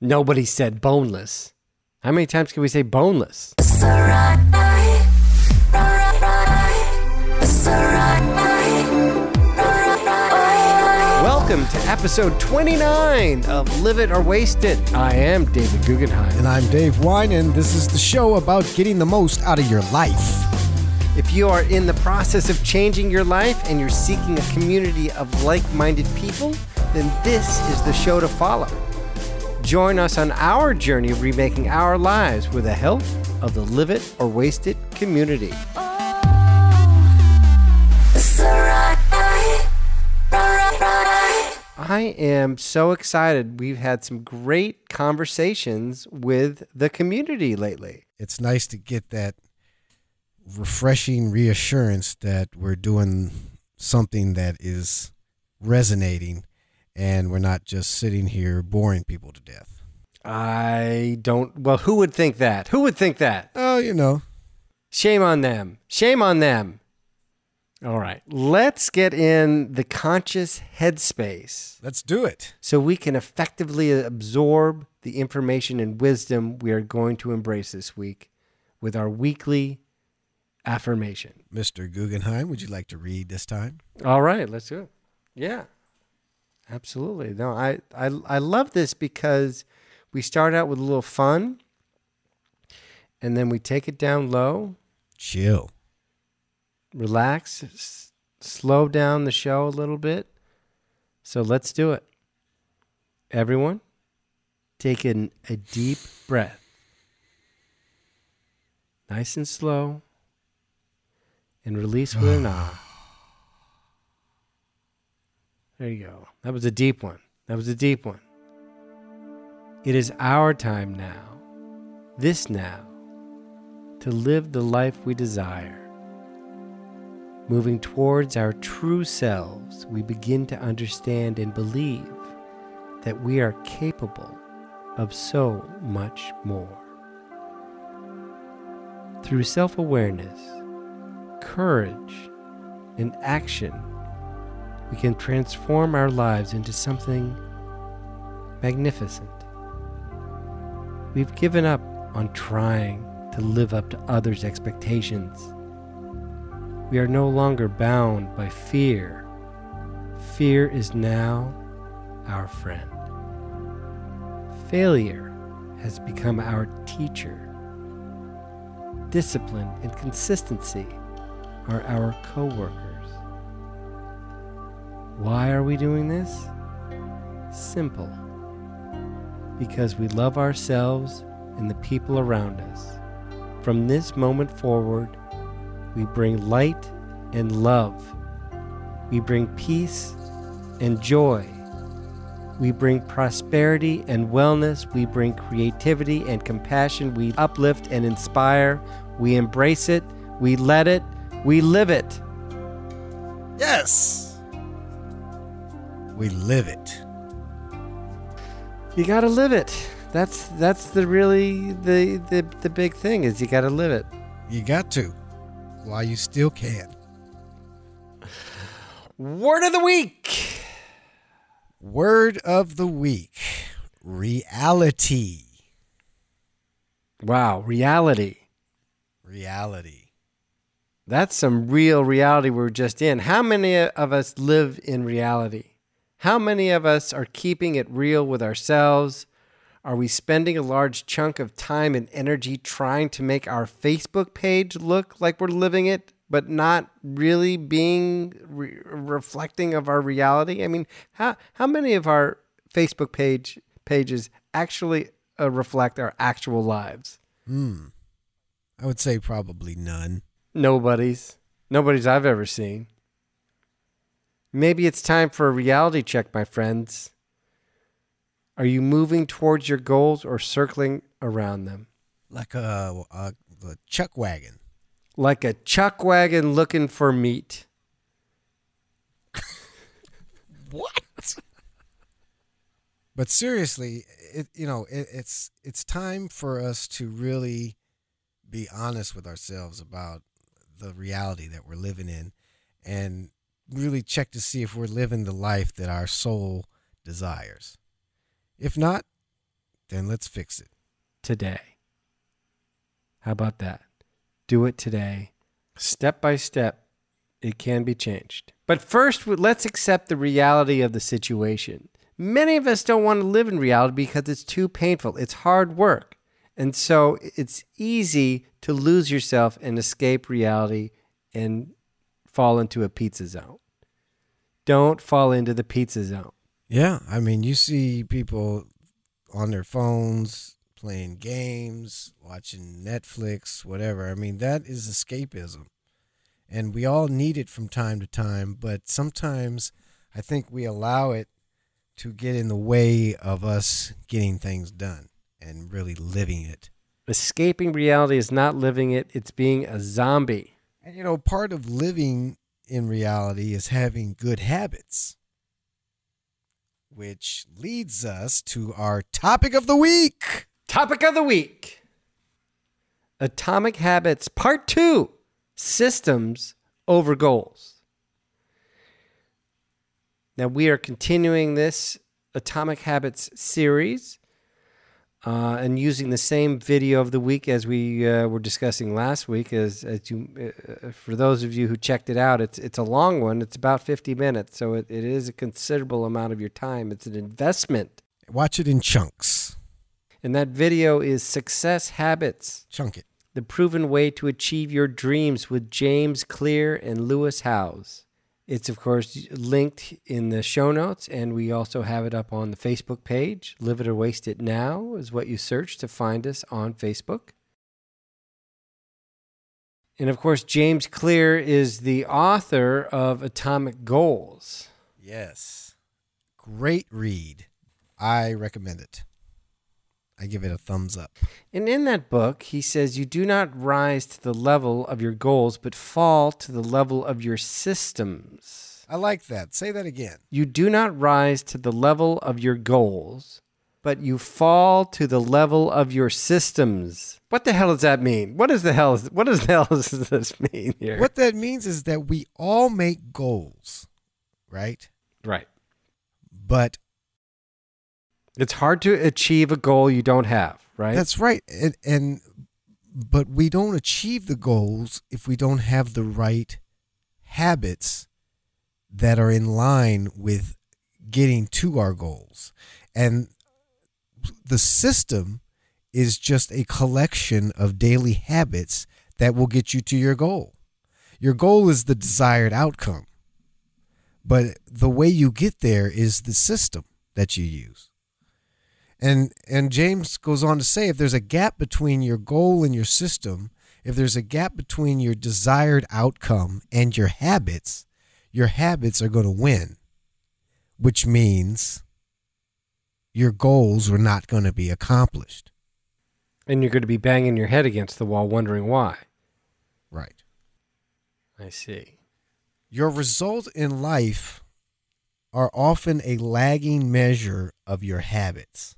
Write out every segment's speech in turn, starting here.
Nobody said boneless. How many times can we say boneless? Welcome to episode 29 of Live It or Waste It. I am David Guggenheim. And I'm Dave Wine, and this is the show about getting the most out of your life. If you are in the process of changing your life and you're seeking a community of like minded people, then this is the show to follow. Join us on our journey of remaking our lives with the help of the Live It or Waste It community. I am so excited. We've had some great conversations with the community lately. It's nice to get that refreshing reassurance that we're doing something that is resonating and we're not just sitting here boring people to death. I don't. Well, who would think that? Who would think that? Oh, you know. Shame on them. Shame on them. All right. Let's get in the conscious headspace Let's do it. so we can effectively absorb the information and wisdom we are going to embrace this week with our weekly affirmation. Mr. Guggenheim, would you like to read this time? All right, let's do it. Yeah, absolutely. No, I, I, I love this because we start out with a little fun and then we take it down low, Chill. relax, s- slow down the show a little bit. So let's do it. Everyone, take in a deep breath. Nice and slow. And release with an ah. There you go. That was a deep one. That was a deep one. It is our time now, this now, to live the life we desire. Moving towards our true selves, we begin to understand and believe that we are capable of so much more. Through self awareness, courage, and action, we can transform our lives into something magnificent. We've given up on trying to live up to others' expectations. We are no longer bound by fear. Fear is now our friend. Failure has become our teacher. Discipline and consistency are our co workers. Why are we doing this? Simple. Because we love ourselves and the people around us. From this moment forward, we bring light and love. We bring peace and joy. We bring prosperity and wellness. We bring creativity and compassion. We uplift and inspire. We embrace it. We let it. We live it. Yes. We live it. You got to live it. That's that's the really the the, the big thing is you got to live it. You got to while you still can. Word of the week. Word of the week reality. Wow, reality. Reality. That's some real reality we're just in. How many of us live in reality? How many of us are keeping it real with ourselves? Are we spending a large chunk of time and energy trying to make our Facebook page look like we're living it, but not really being re- reflecting of our reality? I mean, how how many of our Facebook page pages actually uh, reflect our actual lives? Hmm. I would say probably none. Nobody's. Nobody's I've ever seen. Maybe it's time for a reality check, my friends. Are you moving towards your goals or circling around them? Like a, a, a chuck wagon. Like a chuck wagon looking for meat. What? but seriously, it you know it, it's it's time for us to really be honest with ourselves about the reality that we're living in, and really check to see if we're living the life that our soul desires. If not, Then let's fix it. today. How about that? Do it today. Step by step, it can be changed. But first, let's accept the reality of the situation. Many of us don't want to live in reality because it's too painful, it's hard work. And so it's easy to lose yourself and escape reality and fall into a pizza zone. Don't fall into the pizza zone. Yeah, I mean, you see people on their phones playing games, watching Netflix, whatever. I mean, that is escapism. And we all need it from time to time, but sometimes I think we allow it to get in the way of us getting things done and really living it. Escaping reality is not living it, it's being a zombie. And you know, part of living in reality is having good habits, which leads us to our topic of the week. Topic of the week Atomic Habits, Part 2 Systems over Goals. Now, we are continuing this Atomic Habits series uh, and using the same video of the week as we uh, were discussing last week. As, as you, uh, for those of you who checked it out, it's it's a long one. It's about fifty minutes, so it, it is a considerable amount of your time. It's an investment. Watch it in chunks. And that video is Success Habits, Chunk it. the proven way to achieve your dreams with James Clear and Lewis Howes. It's, of course, linked in the show notes, and we also have it up on the Facebook page. Live It or Waste It Now is what you search to find us on Facebook. And, of course, James Clear is the author of Atomic Goals. Yes. Great read. I recommend it. I give it a thumbs up. And in that book, he says, You do not rise to the level of your goals, but fall to the level of your systems. I like that. Say that again. You do not rise to the level of your goals, but you fall to the level of your systems. What the hell does that mean? What is the hell? Is, what does the hell does this mean here? What that means is that we all make goals, right? Right. But It's hard to achieve a goal you don't have. Right. that's right. And, and but we don't achieve the goals if we don't have the right habits that are in line with getting to our goals. And the system is just a collection of daily habits that will get you to your goal. Your goal is the desired outcome. But the way you get there is the system that you use. And and James goes on to say if there's a gap between your goal and your system, if there's a gap between your desired outcome and your habits, your habits are going to win, which means your goals are not going to be accomplished. and you're going to be banging your head against the wall, wondering why. Right. I see. Your results in life are often a lagging measure of your habits.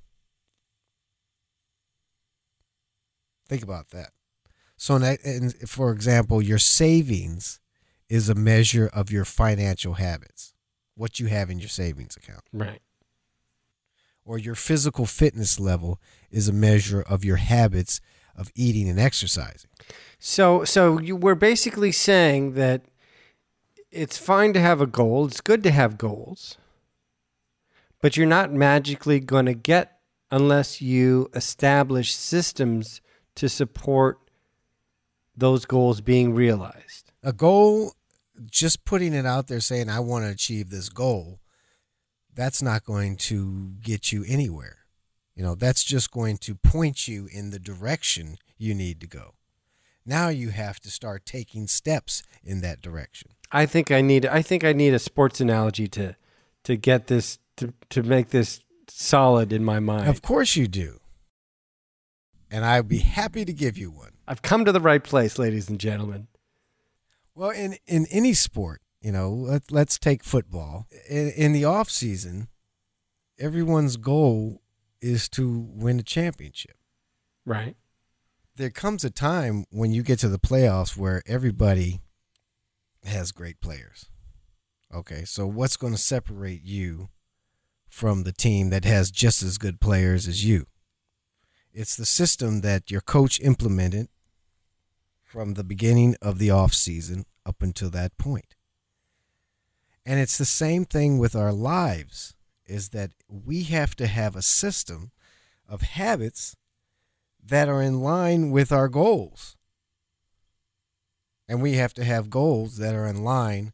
Think about that. So, that, for example, your savings is a measure of your financial habits, what you have in your savings account. Right. Or your physical fitness level is a measure of your habits of eating and exercising. So, so you, we're basically saying that it's fine to have a goal. It's good to have goals, but you're not magically going to get unless you establish systems to support those goals being realized. a goal just putting it out there saying i want to achieve this goal that's not going to get you anywhere you know that's just going to point you in the direction you need to go now you have to start taking steps in that direction I think I need. I think I need a sports analogy to to get this to to make this solid in my mind. of course you do and i'd be happy to give you one I've come to the right place, ladies and gentlemen. Well, in in any sport, you know, let, let's take football. In, in the off season, everyone's goal is to win a championship. Right. There comes a time when you get to the playoffs where everybody has great players. Okay, so what's going to separate you from the team that has just as good players as you? It's the system that your coach implemented from the beginning of the off season up until that point. And it's the same thing with our lives is that we have to have a system of habits that are in line with our goals. And we have to have goals that are in line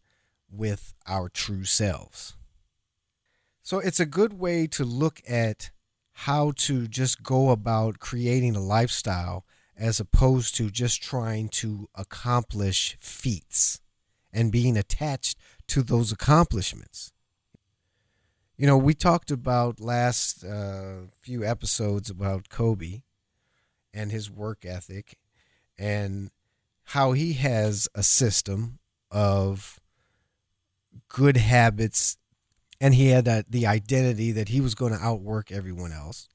with our true selves. So it's a good way to look at how to just go about creating a lifestyle as opposed to just trying to accomplish feats and being attached to those accomplishments. You know, we talked about last uh, few episodes about Kobe and his work ethic and how he has a system of good habits and he had that, the identity that he was going to outwork everyone else.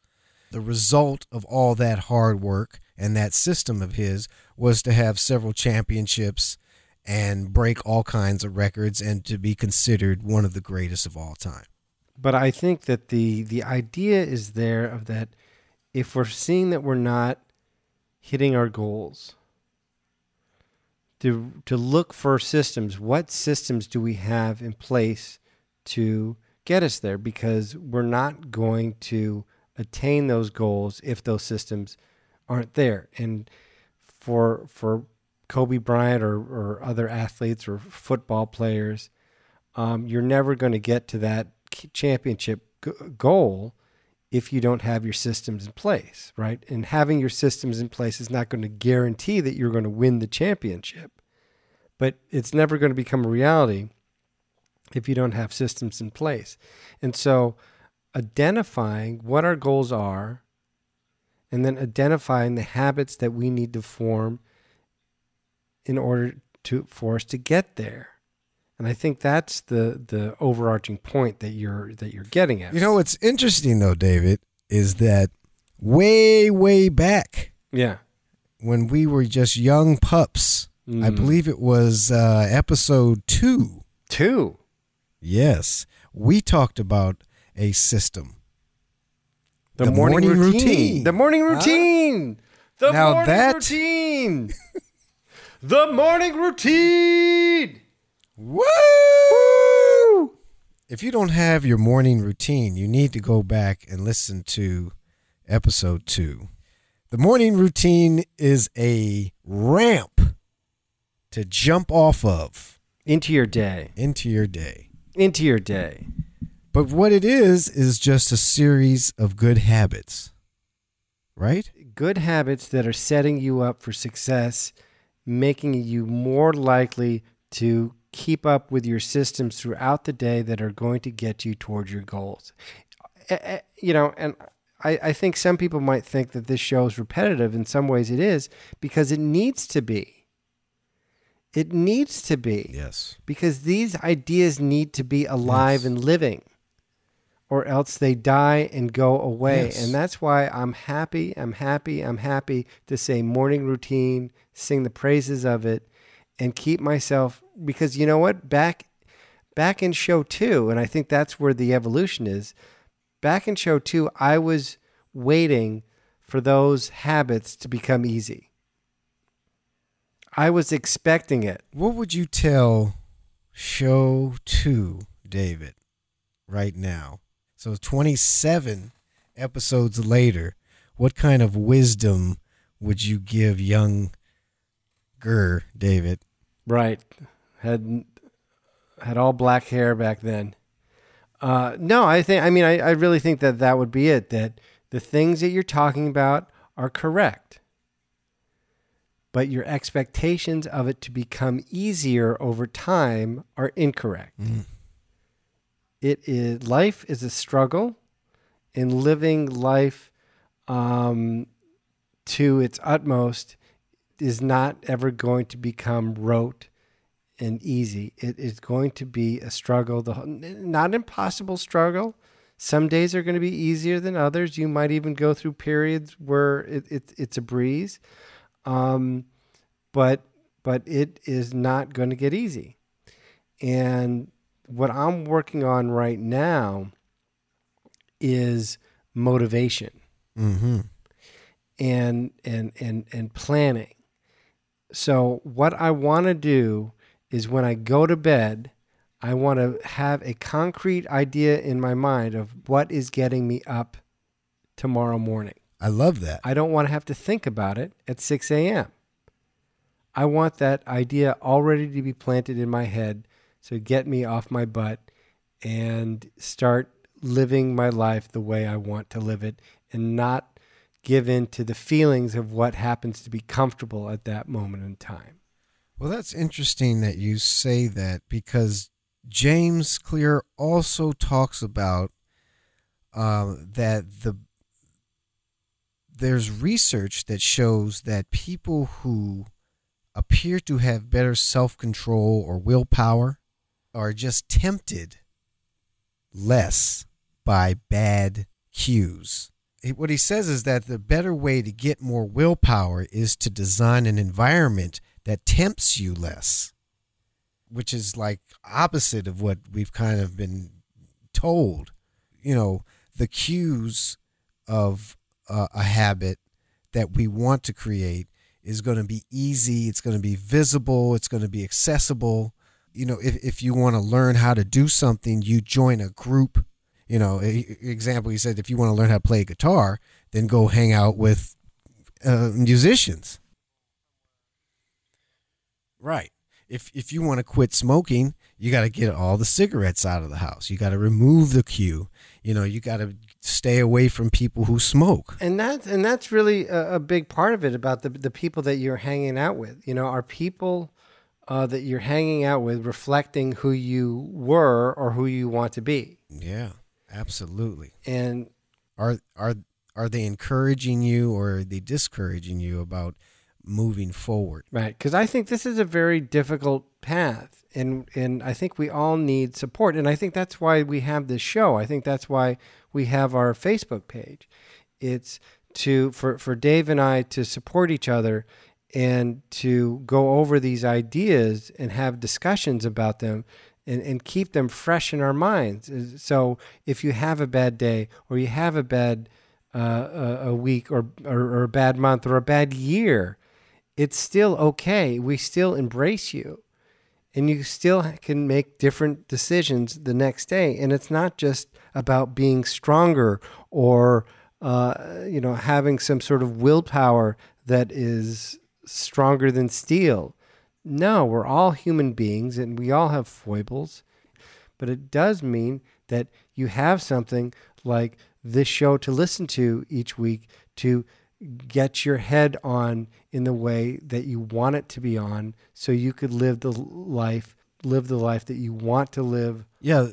The result of all that hard work and that system of his was to have several championships and break all kinds of records and to be considered one of the greatest of all time. But I think that the the idea is there of that if we're seeing that we're not hitting our goals, to to look for systems. What systems do we have in place to get us there? Because we're not going to attain those goals if those systems aren't there. And for for Kobe Bryant or, or other athletes or football players, um, you're never going to get to that championship goal if you don't have your systems in place, right? And having your systems in place is not going to guarantee that you're going to win the championship, but it's never going to become a reality if you don't have systems in place. And so, identifying what our goals are and then identifying the habits that we need to form in order to for us to get there. And I think that's the the overarching point that you're that you're getting at. You know what's interesting though, David, is that way way back, yeah, when we were just young pups, mm. I believe it was uh, episode two. Two. Yes, we talked about a system. The, the morning, morning routine. routine. The morning routine. Huh? The now morning that... routine. the morning routine. Woo! If you don't have your morning routine, you need to go back and listen to episode two. The morning routine is a ramp to jump off of into your day. Into your day. Into your day. But what it is, is just a series of good habits, right? Good habits that are setting you up for success, making you more likely to keep up with your systems throughout the day that are going to get you towards your goals. You know, and I, I think some people might think that this show is repetitive. In some ways, it is because it needs to be. It needs to be. Yes. Because these ideas need to be alive yes. and living or else they die and go away. Yes. And that's why I'm happy, I'm happy, I'm happy to say morning routine, sing the praises of it, and keep myself because you know what? Back back in show two, and I think that's where the evolution is. Back in show two, I was waiting for those habits to become easy. I was expecting it. What would you tell show two, David, right now? So 27 episodes later, what kind of wisdom would you give young Gur David? Right. Had had all black hair back then. Uh, no, I think I mean I, I really think that that would be it. That the things that you're talking about are correct, but your expectations of it to become easier over time are incorrect. Mm. It is life is a struggle, and living life um, to its utmost is not ever going to become rote and easy. It is going to be a struggle, the not impossible struggle. Some days are going to be easier than others. You might even go through periods where it, it it's a breeze, um, but but it is not going to get easy. And what I'm working on right now is motivation. Mm-hmm. and and and and planning. So what I want to do is when I go to bed, I want to have a concrete idea in my mind of what is getting me up tomorrow morning. I love that. I don't want to have to think about it at 6 a.m. I want that idea already to be planted in my head so get me off my butt and start living my life the way I want to live it and not give in to the feelings of what happens to be comfortable at that moment in time. Well, that's interesting that you say that because James Clear also talks about uh, that the there's research that shows that people who appear to have better self control or willpower are just tempted less by bad cues. What he says is that the better way to get more willpower is to design an environment that tempts you less, which is like opposite of what we've kind of been told. You know, the cues of uh, a habit that we want to create is going to be easy, it's going to be visible, it's going to be accessible. You know, if, if you want to learn how to do something, you join a group. You know, example, he said if you want to learn how to play guitar, then go hang out with uh, musicians. Right. If if you want to quit smoking, you got to get all the cigarettes out of the house. You got to remove the cue. You know, you got to stay away from people who smoke. And that's and that's really a, a, big part of it about the the people that you're hanging out with. You know, are people uh, that you're hanging out with reflecting who you were or who you want to be. Yeah, absolutely. And are are are they encouraging you or are they discouraging you about moving forward? Right, because I think this is a very difficult path and and I think we all need support and I think that's why we have this show. I think that's why we have our Facebook page. It's to for for Dave and I to support each other and to go over these ideas and have discussions about them and, and keep them fresh in our minds. So if you have a bad day or you have a bad uh, a, week or, or, or a bad month or a bad year, it's still okay. We still embrace you and you still can make different decisions the next day. And it's not just about being stronger or uh, you know having some sort of willpower that is stronger than steel. No, we're all human beings and we all have foibles, but it does mean that you have something like this show to listen to each week to get your head on in the way that you want it to be on so you could live the life live the life that you want to live. Yeah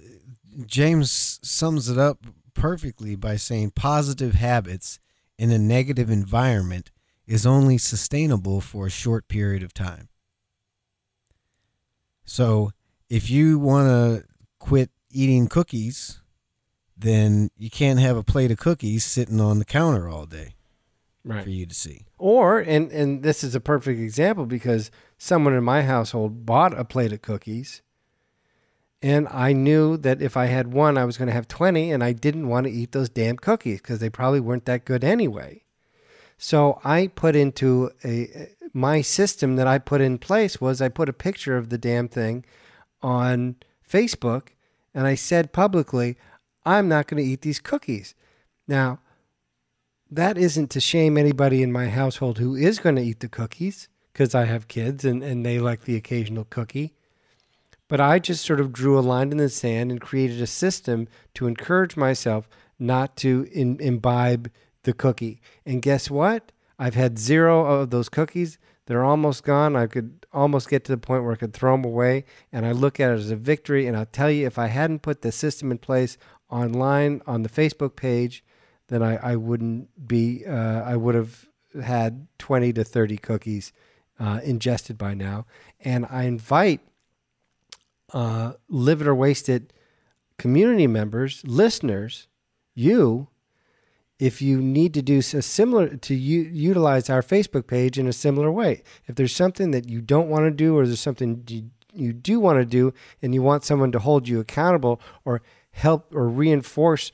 james sums it up perfectly by saying positive habits in a negative environment is only sustainable for a short period of time. So if you want to quit eating cookies then you can't have a plate of cookies sitting on the counter all day right. for you to see. Or and and this is a perfect example because someone in my household bought a plate of cookies and I knew that if I had one I was going to have 20 and I didn't want to eat those damn cookies because they probably weren't that good anyway. So I put into a my system that I put in place was I put a picture of the damn thing on Facebook and I said publicly I'm not going to eat these cookies. Now, that isn't to shame anybody in my household who is going to eat the cookies because I have kids and, and they like the occasional cookie. But I just sort of drew a line in the sand and created a system to encourage myself not to in, imbibe the cookie. And guess what? I've had zero of those cookies. They're almost gone. I could almost get to the point where I could throw them away. And I look at it as a victory. And I'll tell you, if I hadn't put the system in place online on the Facebook page, then I, I wouldn't be, uh, I would have had 20 to 30 cookies uh, ingested by now. And I invite uh, Live It or Waste It community members, listeners, you, if you need to do a similar, to u- utilize our Facebook page in a similar way. If there's something that you don't want to do or there's something you, you do want to do and you want someone to hold you accountable or help or reinforce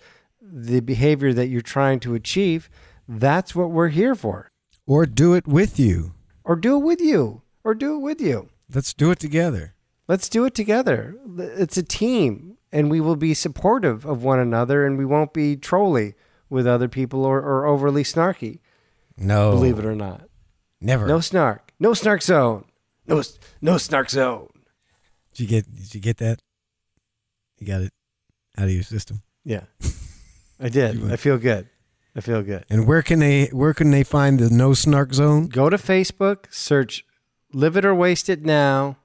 the behavior that you're trying to achieve, that's what we're here for. Or do it with you. Or do it with you. Or do it with you. Let's do it together. Let's do it together. It's a team, and we will be supportive of one another, and we won't be trolly with other people or, or overly snarky. No. Believe it or not. Never. No snark. No snark zone. No no snark zone. Did you get did you get that? You got it out of your system. Yeah. I did. I feel good. I feel good. And where can they where can they find the no snark zone? Go to Facebook, search Live It or Waste It Now.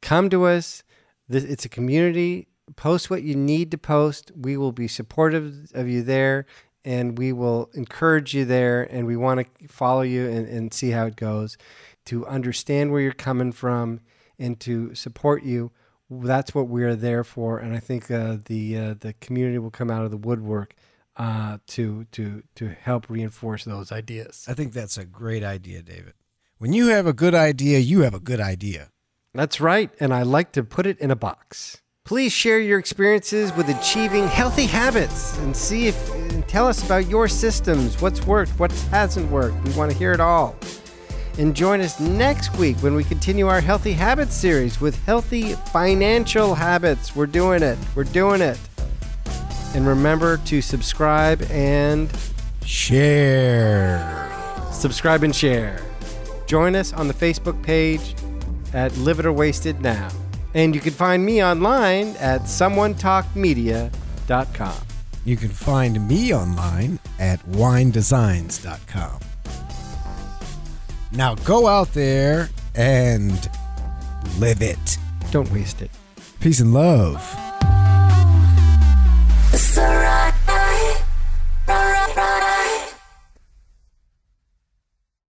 Come to us. It's a community. Post what you need to post. We will be supportive of you there and we will encourage you there and we want to follow you and, and see how it goes to understand where you're coming from and to support you that's what we're there for and i think uh, the uh, the community will come out of the woodwork uh, to to to help reinforce those ideas i think that's a great idea david when you have a good idea you have a good idea that's right and i like to put it in a box Please share your experiences with achieving healthy habits and see if and tell us about your systems, what's worked, what hasn't worked. We want to hear it all. And join us next week when we continue our healthy habits series with healthy financial habits. We're doing it. We're doing it. And remember to subscribe and share. Subscribe and share. Join us on the Facebook page at Live It or Waste It Now. And you can find me online at someonetalkmedia.com. You can find me online at winedesigns.com. Now go out there and live it. Don't waste it. Peace and love.